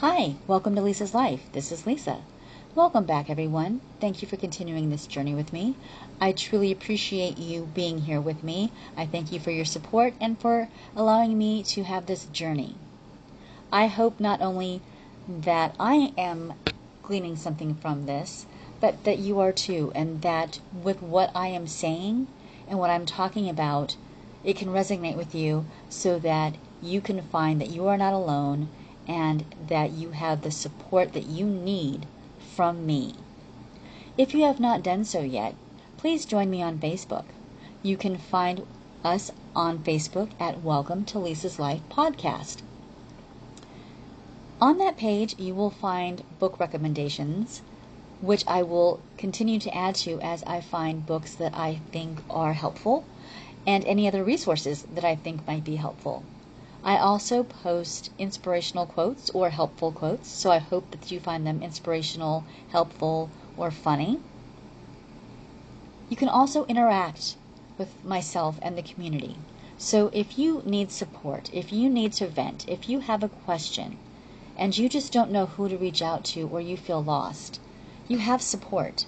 Hi, welcome to Lisa's Life. This is Lisa. Welcome back, everyone. Thank you for continuing this journey with me. I truly appreciate you being here with me. I thank you for your support and for allowing me to have this journey. I hope not only that I am gleaning something from this, but that you are too, and that with what I am saying and what I'm talking about, it can resonate with you so that you can find that you are not alone and that you have the support that you need from me. If you have not done so yet, please join me on Facebook. You can find us on Facebook at Welcome to Lisa's Life Podcast. On that page, you will find book recommendations, which I will continue to add to as I find books that I think are helpful and any other resources that I think might be helpful. I also post inspirational quotes or helpful quotes, so I hope that you find them inspirational, helpful, or funny. You can also interact with myself and the community. So if you need support, if you need to vent, if you have a question, and you just don't know who to reach out to or you feel lost, you have support.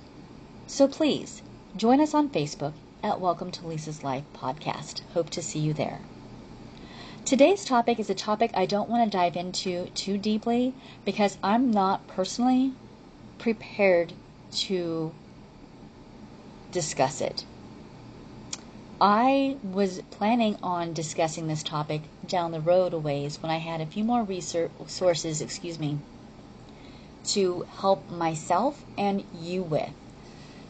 So please join us on Facebook at Welcome to Lisa's Life podcast. Hope to see you there. Today's topic is a topic I don't want to dive into too deeply because I'm not personally prepared to discuss it. I was planning on discussing this topic down the road a ways when I had a few more resources, excuse me, to help myself and you with.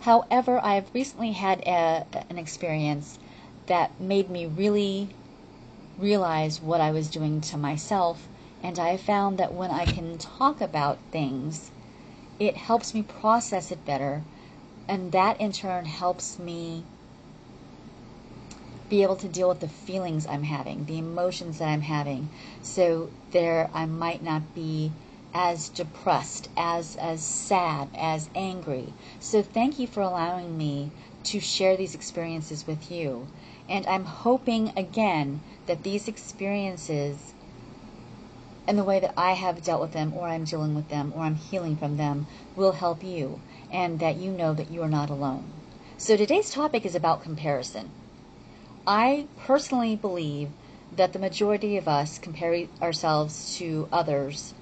However, I've recently had a, an experience that made me really realize what I was doing to myself. And I found that when I can talk about things, it helps me process it better. And that in turn helps me be able to deal with the feelings I'm having, the emotions that I'm having. So there I might not be as depressed, as as sad, as angry. So thank you for allowing me to share these experiences with you. And I'm hoping again that these experiences and the way that I have dealt with them, or I'm dealing with them, or I'm healing from them, will help you, and that you know that you are not alone. So today's topic is about comparison. I personally believe that the majority of us compare ourselves to others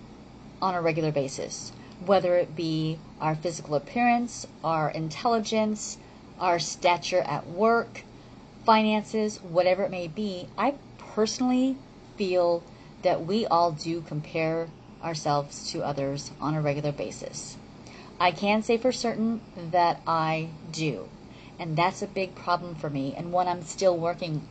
on a regular basis, whether it be our physical appearance, our intelligence, our stature at work, finances, whatever it may be, I personally feel that we all do compare ourselves to others on a regular basis. I can say for certain that I do. And that's a big problem for me and one I'm still working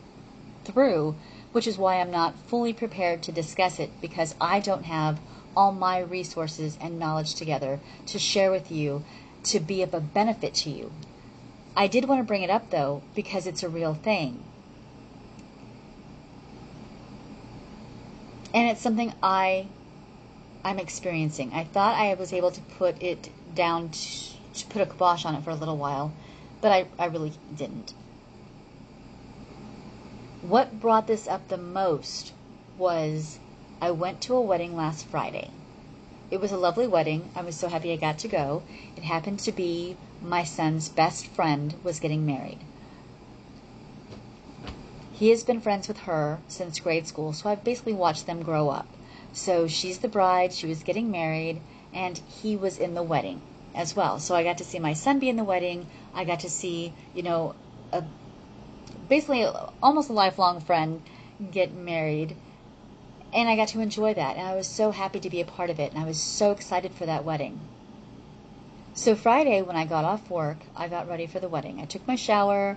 through, which is why I'm not fully prepared to discuss it because I don't have all my resources and knowledge together to share with you to be of a benefit to you. I did want to bring it up though because it's a real thing. and it's something I I'm experiencing. I thought I was able to put it down to, to put a kibosh on it for a little while, but I, I really didn't. What brought this up the most was I went to a wedding last Friday. It was a lovely wedding. I was so happy I got to go. It happened to be my son's best friend was getting married. He has been friends with her since grade school, so I've basically watched them grow up. So she's the bride, she was getting married, and he was in the wedding as well. So I got to see my son be in the wedding. I got to see, you know, a, basically almost a lifelong friend get married. And I got to enjoy that. And I was so happy to be a part of it. And I was so excited for that wedding. So Friday, when I got off work, I got ready for the wedding. I took my shower.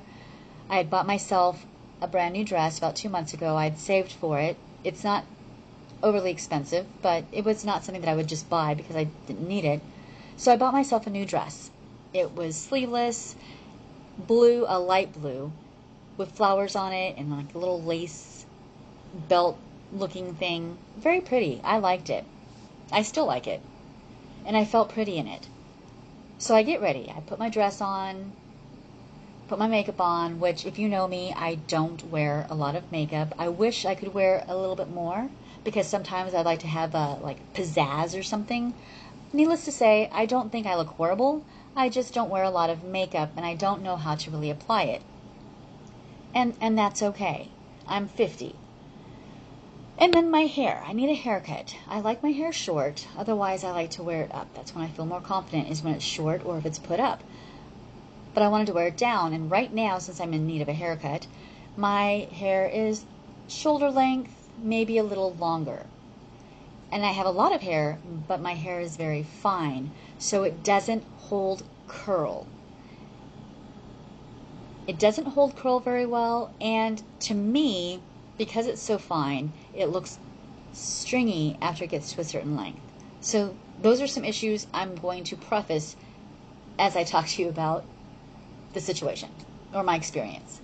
I had bought myself a brand new dress about two months ago. I'd saved for it. It's not overly expensive, but it was not something that I would just buy because I didn't need it. So I bought myself a new dress. It was sleeveless, blue, a light blue, with flowers on it and like a little lace belt looking thing. Very pretty. I liked it. I still like it. And I felt pretty in it. So I get ready. I put my dress on, put my makeup on, which if you know me, I don't wear a lot of makeup. I wish I could wear a little bit more, because sometimes I'd like to have a like pizzazz or something. Needless to say, I don't think I look horrible. I just don't wear a lot of makeup and I don't know how to really apply it. And and that's okay. I'm 50. And then my hair. I need a haircut. I like my hair short. Otherwise, I like to wear it up. That's when I feel more confident is when it's short or if it's put up. But I wanted to wear it down. And right now, since I'm in need of a haircut, my hair is shoulder length, maybe a little longer. And I have a lot of hair, but my hair is very fine. So it doesn't hold curl. It doesn't hold curl very well. And to me, because it's so fine, it looks stringy after it gets to a certain length. So those are some issues I'm going to preface as I talk to you about the situation or my experience.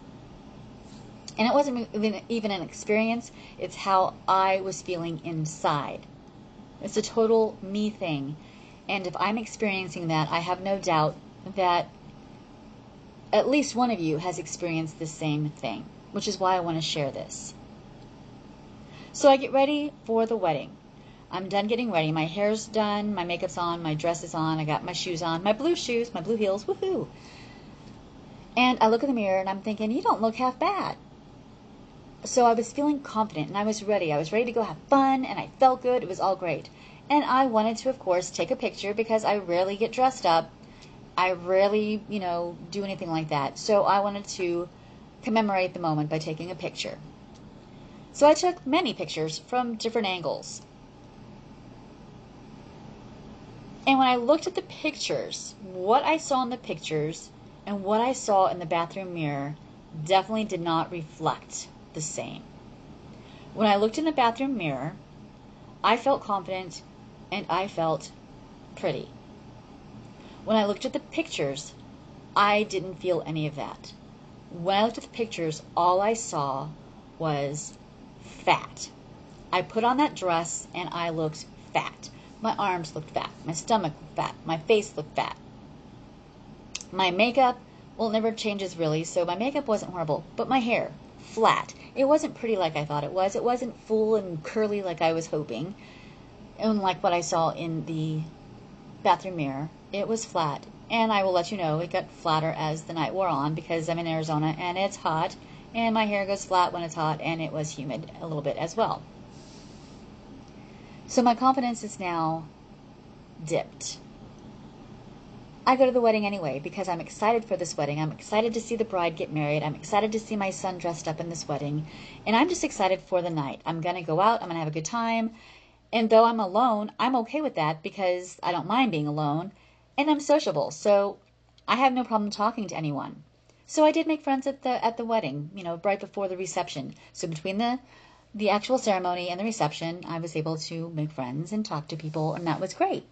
And it wasn't even an experience, it's how I was feeling inside. It's a total me thing. And if I'm experiencing that, I have no doubt that at least one of you has experienced the same thing, which is why I want to share this. So I get ready for the wedding. I'm done getting ready. My hair's done, my makeup's on, my dress is on, I got my shoes on, my blue shoes, my blue heels, woohoo. And I look in the mirror and I'm thinking, you don't look half bad. So I was feeling confident and I was ready. I was ready to go have fun and I felt good. It was all great. And I wanted to, of course, take a picture because I rarely get dressed up. I rarely, you know, do anything like that. So I wanted to commemorate the moment by taking a picture. So I took many pictures from different angles. And when I looked at the pictures, what I saw in the pictures and what I saw in the bathroom mirror definitely did not reflect the same. When I looked in the bathroom mirror, I felt confident and I felt pretty. When I looked at the pictures, I didn't feel any of that. When I looked at the pictures, all I saw was fat. I put on that dress and I looked fat. My arms looked fat. My stomach looked fat. My face looked fat. My makeup, well, never changes really, so my makeup wasn't horrible. But my hair, flat. It wasn't pretty like I thought it was. It wasn't full and curly like I was hoping. And like what I saw in the bathroom mirror, it was flat. And I will let you know it got flatter as the night wore on because I'm in Arizona and it's hot and my hair goes flat when it's hot and it was humid a little bit as well. So my confidence is now dipped. I go to the wedding anyway because I'm excited for this wedding. I'm excited to see the bride get married. I'm excited to see my son dressed up in this wedding. And I'm just excited for the night. I'm going to go out. I'm going to have a good time. And though I'm alone, I'm okay with that because I don't mind being alone and I'm sociable. So I have no problem talking to anyone. So I did make friends at the at the wedding, you know, right before the reception. So between the the actual ceremony and the reception, I was able to make friends and talk to people, and that was great.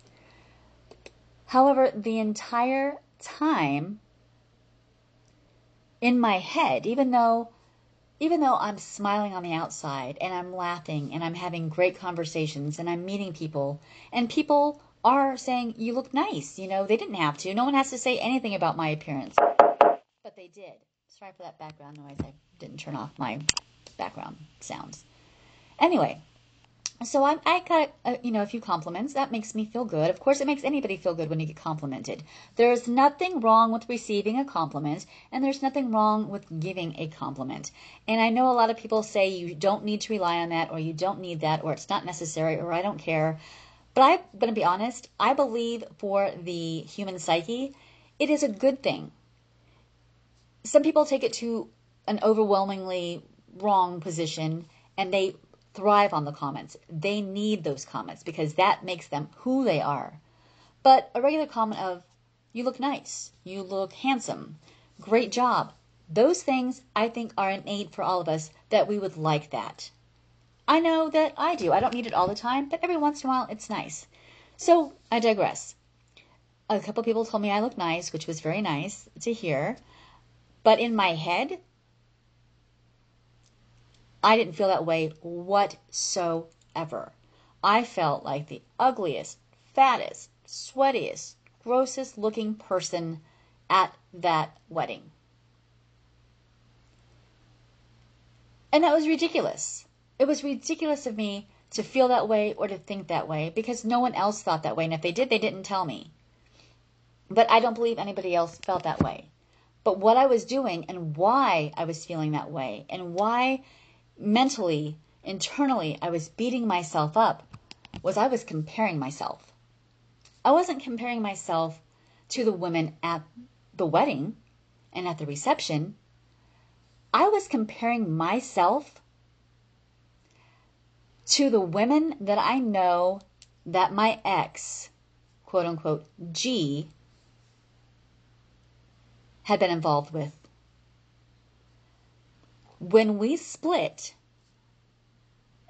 However, the entire time in my head, even though even though I'm smiling on the outside and I'm laughing and I'm having great conversations and I'm meeting people and people are saying you look nice, you know, they didn't have to. No one has to say anything about my appearance did. Sorry for that background noise. I didn't turn off my background sounds. Anyway, so I, I got a, you know a few compliments. That makes me feel good. Of course, it makes anybody feel good when you get complimented. There's nothing wrong with receiving a compliment, and there's nothing wrong with giving a compliment. And I know a lot of people say you don't need to rely on that, or you don't need that, or it's not necessary, or I don't care. But I'm going to be honest. I believe for the human psyche, it is a good thing some people take it to an overwhelmingly wrong position and they thrive on the comments. They need those comments because that makes them who they are. But a regular comment of, you look nice, you look handsome, great job, those things I think are innate for all of us that we would like that. I know that I do. I don't need it all the time, but every once in a while it's nice. So I digress. A couple people told me I look nice, which was very nice to hear. But in my head, I didn't feel that way whatsoever. I felt like the ugliest, fattest, sweatiest, grossest looking person at that wedding. And that was ridiculous. It was ridiculous of me to feel that way or to think that way because no one else thought that way. And if they did, they didn't tell me. But I don't believe anybody else felt that way. But what I was doing and why I was feeling that way and why mentally, internally, I was beating myself up was I was comparing myself. I wasn't comparing myself to the women at the wedding and at the reception. I was comparing myself to the women that I know that my ex, quote unquote, G, had been involved with. When we split,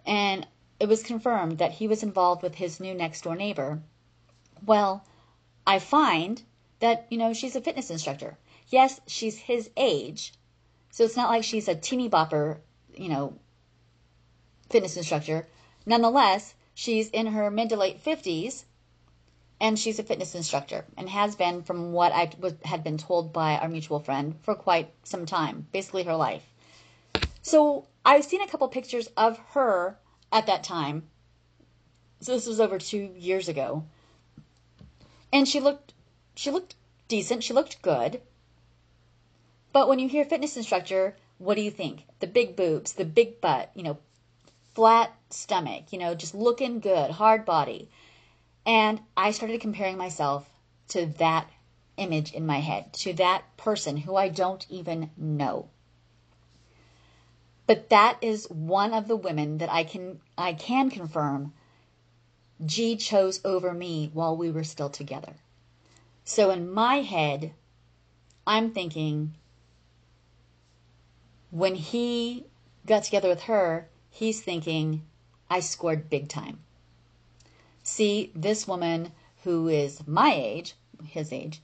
and it was confirmed that he was involved with his new next door neighbor, well, I find that, you know, she's a fitness instructor. Yes, she's his age, so it's not like she's a teeny bopper, you know, fitness instructor. Nonetheless, she's in her mid to late 50s and she's a fitness instructor and has been, from what I had been told by our mutual friend, for quite some time, basically her life. So I've seen a couple pictures of her at that time. So this was over two years ago, and she looked she looked decent. She looked good. But when you hear fitness instructor, what do you think? The big boobs, the big butt, you know, flat stomach, you know, just looking good, hard body. And I started comparing myself to that image in my head, to that person who I don't even know. But that is one of the women that I can I can confirm G chose over me while we were still together. So in my head, I'm thinking when he got together with her, he's thinking I scored big time. See, this woman who is my age, his age,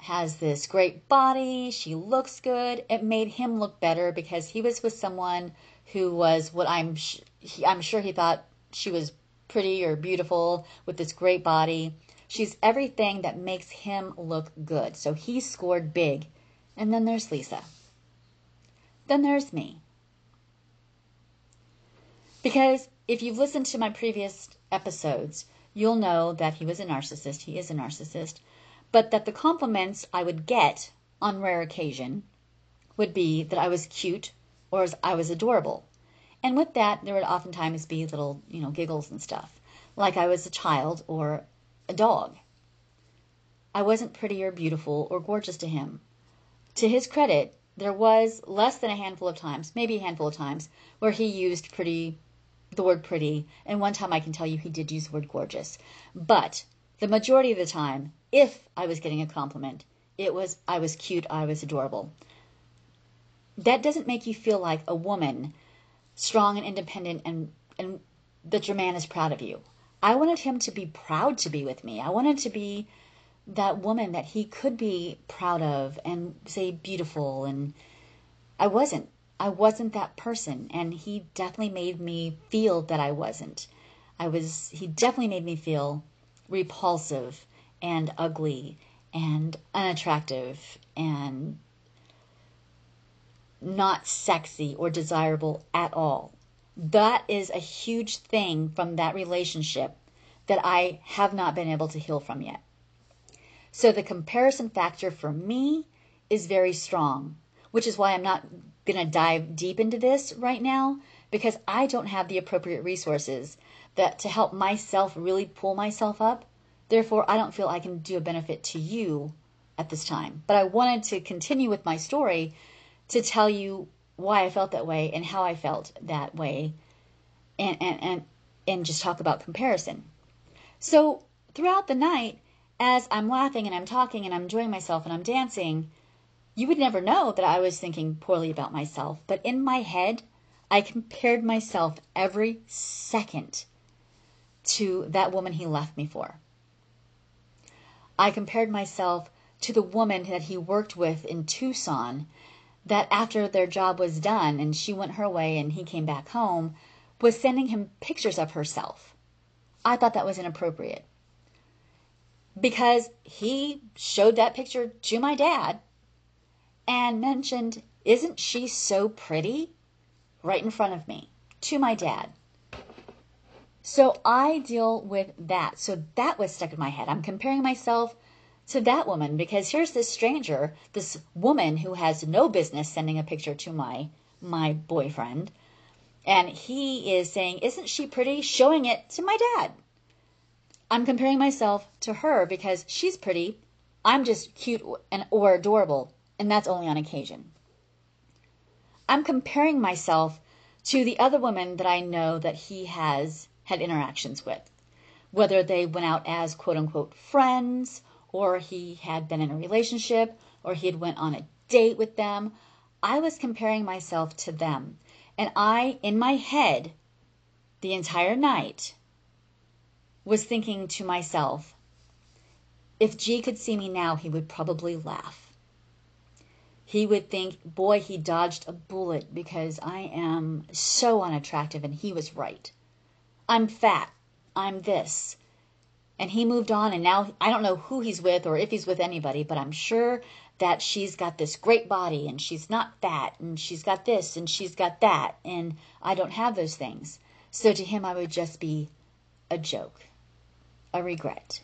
has this great body. She looks good. It made him look better because he was with someone who was what I'm sh- he, I'm sure he thought she was pretty or beautiful with this great body. She's everything that makes him look good. So he scored big. And then there's Lisa. Then there's me. Because if you've listened to my previous episodes, you'll know that he was a narcissist. He is a narcissist but that the compliments I would get on rare occasion would be that I was cute or I was adorable. And with that, there would oftentimes be little, you know, giggles and stuff, like I was a child or a dog. I wasn't pretty or beautiful or gorgeous to him. To his credit, there was less than a handful of times, maybe a handful of times, where he used pretty, the word pretty, and one time I can tell you he did use the word gorgeous. But the majority of the time, if I was getting a compliment, it was I was cute, I was adorable. That doesn't make you feel like a woman, strong and independent and and that your man is proud of you. I wanted him to be proud to be with me. I wanted to be that woman that he could be proud of and say beautiful and I wasn't. I wasn't that person and he definitely made me feel that I wasn't. I was he definitely made me feel repulsive and ugly and unattractive and not sexy or desirable at all. That is a huge thing from that relationship that I have not been able to heal from yet. So the comparison factor for me is very strong, which is why I'm not going to dive deep into this right now because I don't have the appropriate resources that to help myself really pull myself up Therefore, I don't feel I can do a benefit to you at this time. But I wanted to continue with my story to tell you why I felt that way and how I felt that way and and and, and just talk about comparison. So, throughout the night as I'm laughing and I'm talking and I'm enjoying myself and I'm dancing, you would never know that I was thinking poorly about myself, but in my head, I compared myself every second to that woman he left me for. I compared myself to the woman that he worked with in Tucson that after their job was done and she went her way and he came back home was sending him pictures of herself. I thought that was inappropriate because he showed that picture to my dad and mentioned, Isn't she so pretty? right in front of me to my dad. So I deal with that. So that was stuck in my head. I'm comparing myself to that woman because here's this stranger, this woman who has no business sending a picture to my my boyfriend. And he is saying, "Isn't she pretty?" showing it to my dad. I'm comparing myself to her because she's pretty. I'm just cute and or adorable, and that's only on occasion. I'm comparing myself to the other women that I know that he has had interactions with, whether they went out as quote unquote friends, or he had been in a relationship, or he had went on a date with them. I was comparing myself to them. And I, in my head, the entire night, was thinking to myself, if G could see me now, he would probably laugh. He would think, boy, he dodged a bullet because I am so unattractive, and he was right. I'm fat. I'm this. And he moved on, and now I don't know who he's with or if he's with anybody, but I'm sure that she's got this great body and she's not fat and she's got this and she's got that, and I don't have those things. So to him, I would just be a joke, a regret.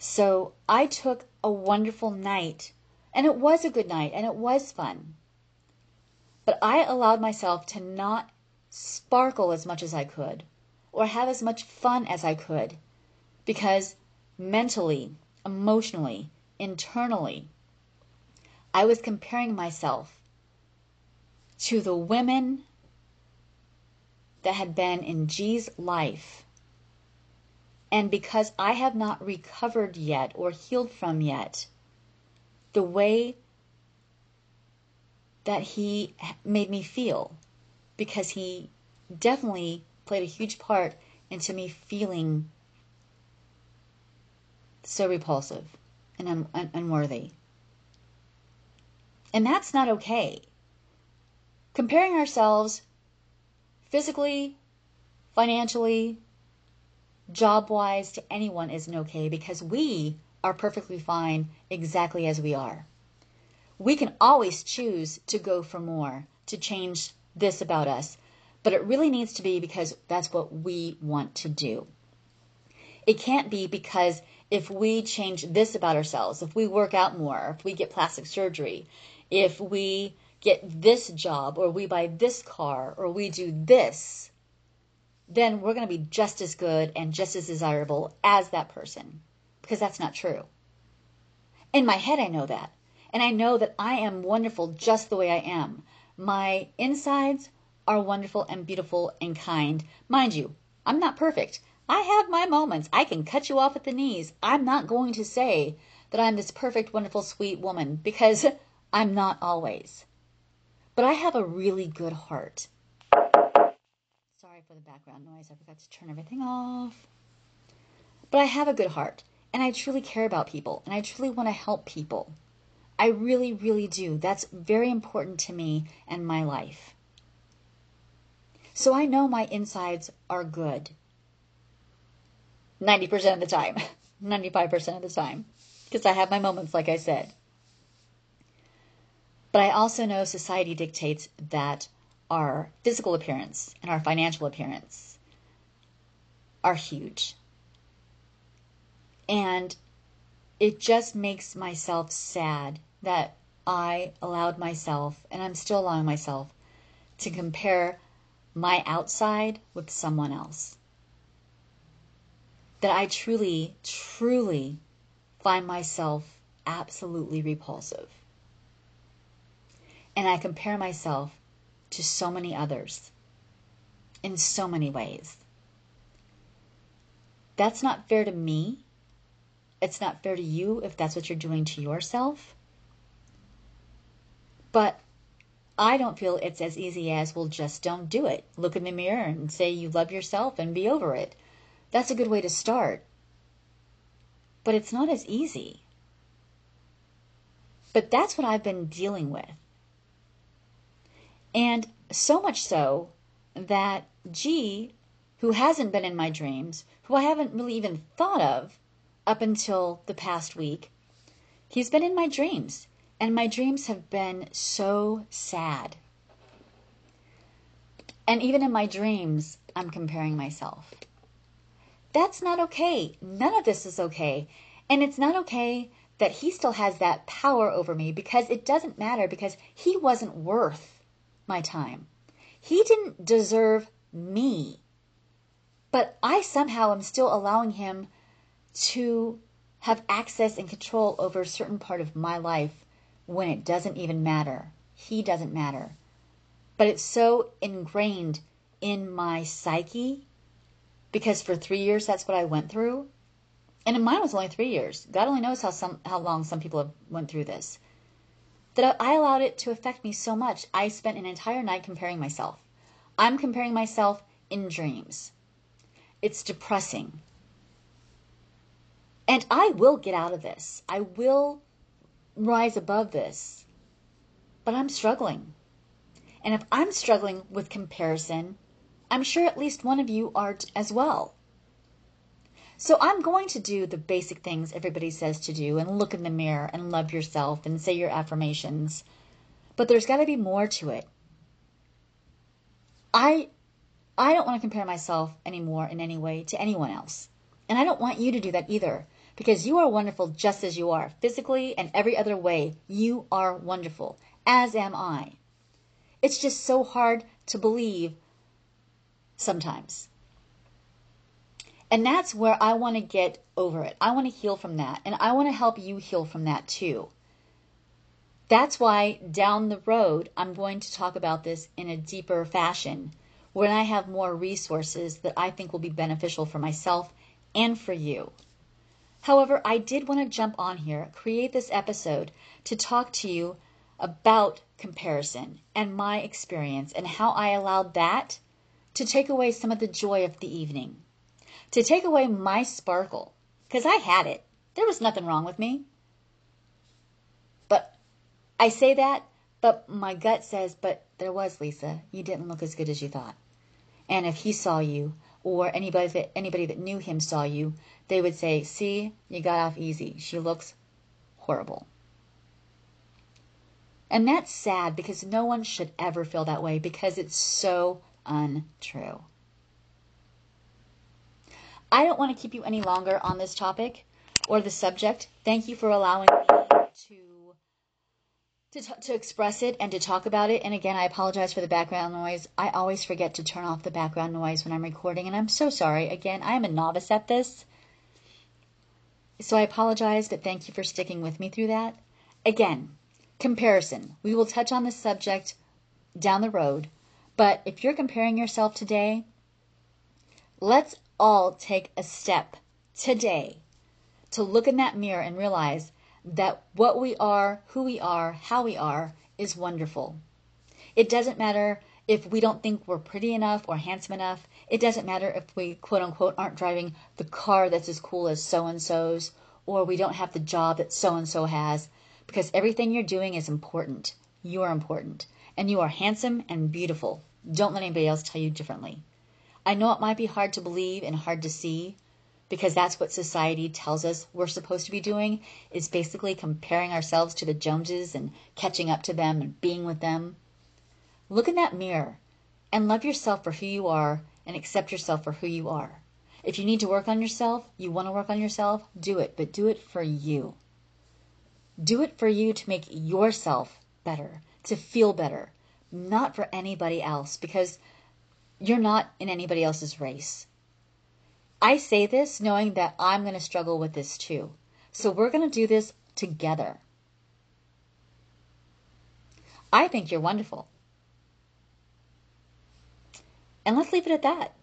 So I took a wonderful night, and it was a good night, and it was fun. But I allowed myself to not sparkle as much as I could, or have as much fun as I could, because mentally, emotionally, internally, I was comparing myself to the women that had been in G's life. And because I have not recovered yet or healed from yet, the way that he made me feel because he definitely played a huge part into me feeling so repulsive and un- un- unworthy. And that's not okay. Comparing ourselves physically, financially, job wise to anyone isn't okay because we are perfectly fine exactly as we are. We can always choose to go for more, to change this about us, but it really needs to be because that's what we want to do. It can't be because if we change this about ourselves, if we work out more, if we get plastic surgery, if we get this job, or we buy this car, or we do this, then we're going to be just as good and just as desirable as that person. Because that's not true. In my head, I know that. And I know that I am wonderful just the way I am. My insides are wonderful and beautiful and kind. Mind you, I'm not perfect. I have my moments. I can cut you off at the knees. I'm not going to say that I'm this perfect, wonderful, sweet woman because I'm not always. But I have a really good heart. For the background noise. I forgot to turn everything off. But I have a good heart and I truly care about people and I truly want to help people. I really, really do. That's very important to me and my life. So I know my insides are good. 90% of the time, 95% of the time, because I have my moments, like I said. But I also know society dictates that our physical appearance and our financial appearance are huge. And it just makes myself sad that I allowed myself, and I'm still allowing myself, to compare my outside with someone else. That I truly, truly find myself absolutely repulsive. And I compare myself to so many others in so many ways. That's not fair to me. It's not fair to you if that's what you're doing to yourself. But I don't feel it's as easy as, well, just don't do it. Look in the mirror and say you love yourself and be over it. That's a good way to start. But it's not as easy. But that's what I've been dealing with. And so much so that G, who hasn't been in my dreams, who I haven't really even thought of up until the past week, he's been in my dreams. And my dreams have been so sad. And even in my dreams, I'm comparing myself. That's not okay. None of this is okay. And it's not okay that he still has that power over me because it doesn't matter because he wasn't worth my time. He didn't deserve me. But I somehow am still allowing him to have access and control over a certain part of my life when it doesn't even matter. He doesn't matter. But it's so ingrained in my psyche because for three years that's what I went through. And in mine was only three years. God only knows how some how long some people have went through this. That I allowed it to affect me so much. I spent an entire night comparing myself. I'm comparing myself in dreams. It's depressing. And I will get out of this. I will rise above this. But I'm struggling. And if I'm struggling with comparison, I'm sure at least one of you are as well. So I'm going to do the basic things everybody says to do and look in the mirror and love yourself and say your affirmations. But there's got to be more to it. I I don't want to compare myself anymore in any way to anyone else. And I don't want you to do that either because you are wonderful just as you are, physically and every other way. You are wonderful, as am I. It's just so hard to believe sometimes. And that's where I want to get over it. I want to heal from that. And I want to help you heal from that too. That's why down the road, I'm going to talk about this in a deeper fashion when I have more resources that I think will be beneficial for myself and for you. However, I did want to jump on here, create this episode to talk to you about comparison and my experience and how I allowed that to take away some of the joy of the evening, to take away my sparkle, because I had it. There was nothing wrong with me. But I say that, but my gut says, but there was, Lisa. You didn't look as good as you thought. And if he saw you, or anybody that anybody that knew him saw you, they would say, "See, you got off easy. She looks horrible." And that's sad because no one should ever feel that way because it's so untrue. I don't want to keep you any longer on this topic or the subject. Thank you for allowing me to to, t- to express it and to talk about it. And again, I apologize for the background noise. I always forget to turn off the background noise when I'm recording, and I'm so sorry. Again, I am a novice at this. So I apologize, but thank you for sticking with me through that. Again, comparison. We will touch on this subject down the road, but if you're comparing yourself today, let's all take a step today to look in that mirror and realize that what we are, who we are, how we are, is wonderful. It doesn't matter if we don't think we're pretty enough or handsome enough. It doesn't matter if we, quote unquote, aren't driving the car that's as cool as so and so's, or we don't have the job that so and so has, because everything you're doing is important. You are important. And you are handsome and beautiful. Don't let anybody else tell you differently. I know it might be hard to believe and hard to see, because that's what society tells us we're supposed to be doing is basically comparing ourselves to the Joneses and catching up to them and being with them. Look in that mirror and love yourself for who you are and accept yourself for who you are. If you need to work on yourself, you want to work on yourself, do it, but do it for you. Do it for you to make yourself better, to feel better, not for anybody else because you're not in anybody else's race. I say this knowing that I'm going to struggle with this too. So we're going to do this together. I think you're wonderful. And let's leave it at that.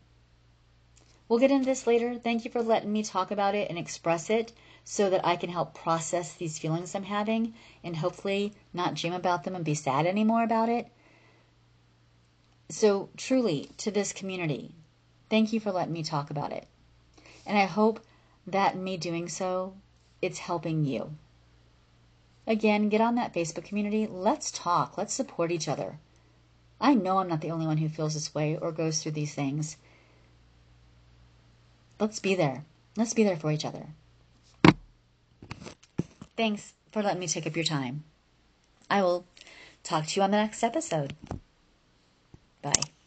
We'll get into this later. Thank you for letting me talk about it and express it so that I can help process these feelings I'm having and hopefully not dream about them and be sad anymore about it. So, truly, to this community, thank you for letting me talk about it. And I hope that me doing so, it's helping you. Again, get on that Facebook community. Let's talk. Let's support each other. I know I'm not the only one who feels this way or goes through these things. Let's be there. Let's be there for each other. Thanks for letting me take up your time. I will talk to you on the next episode. Bye.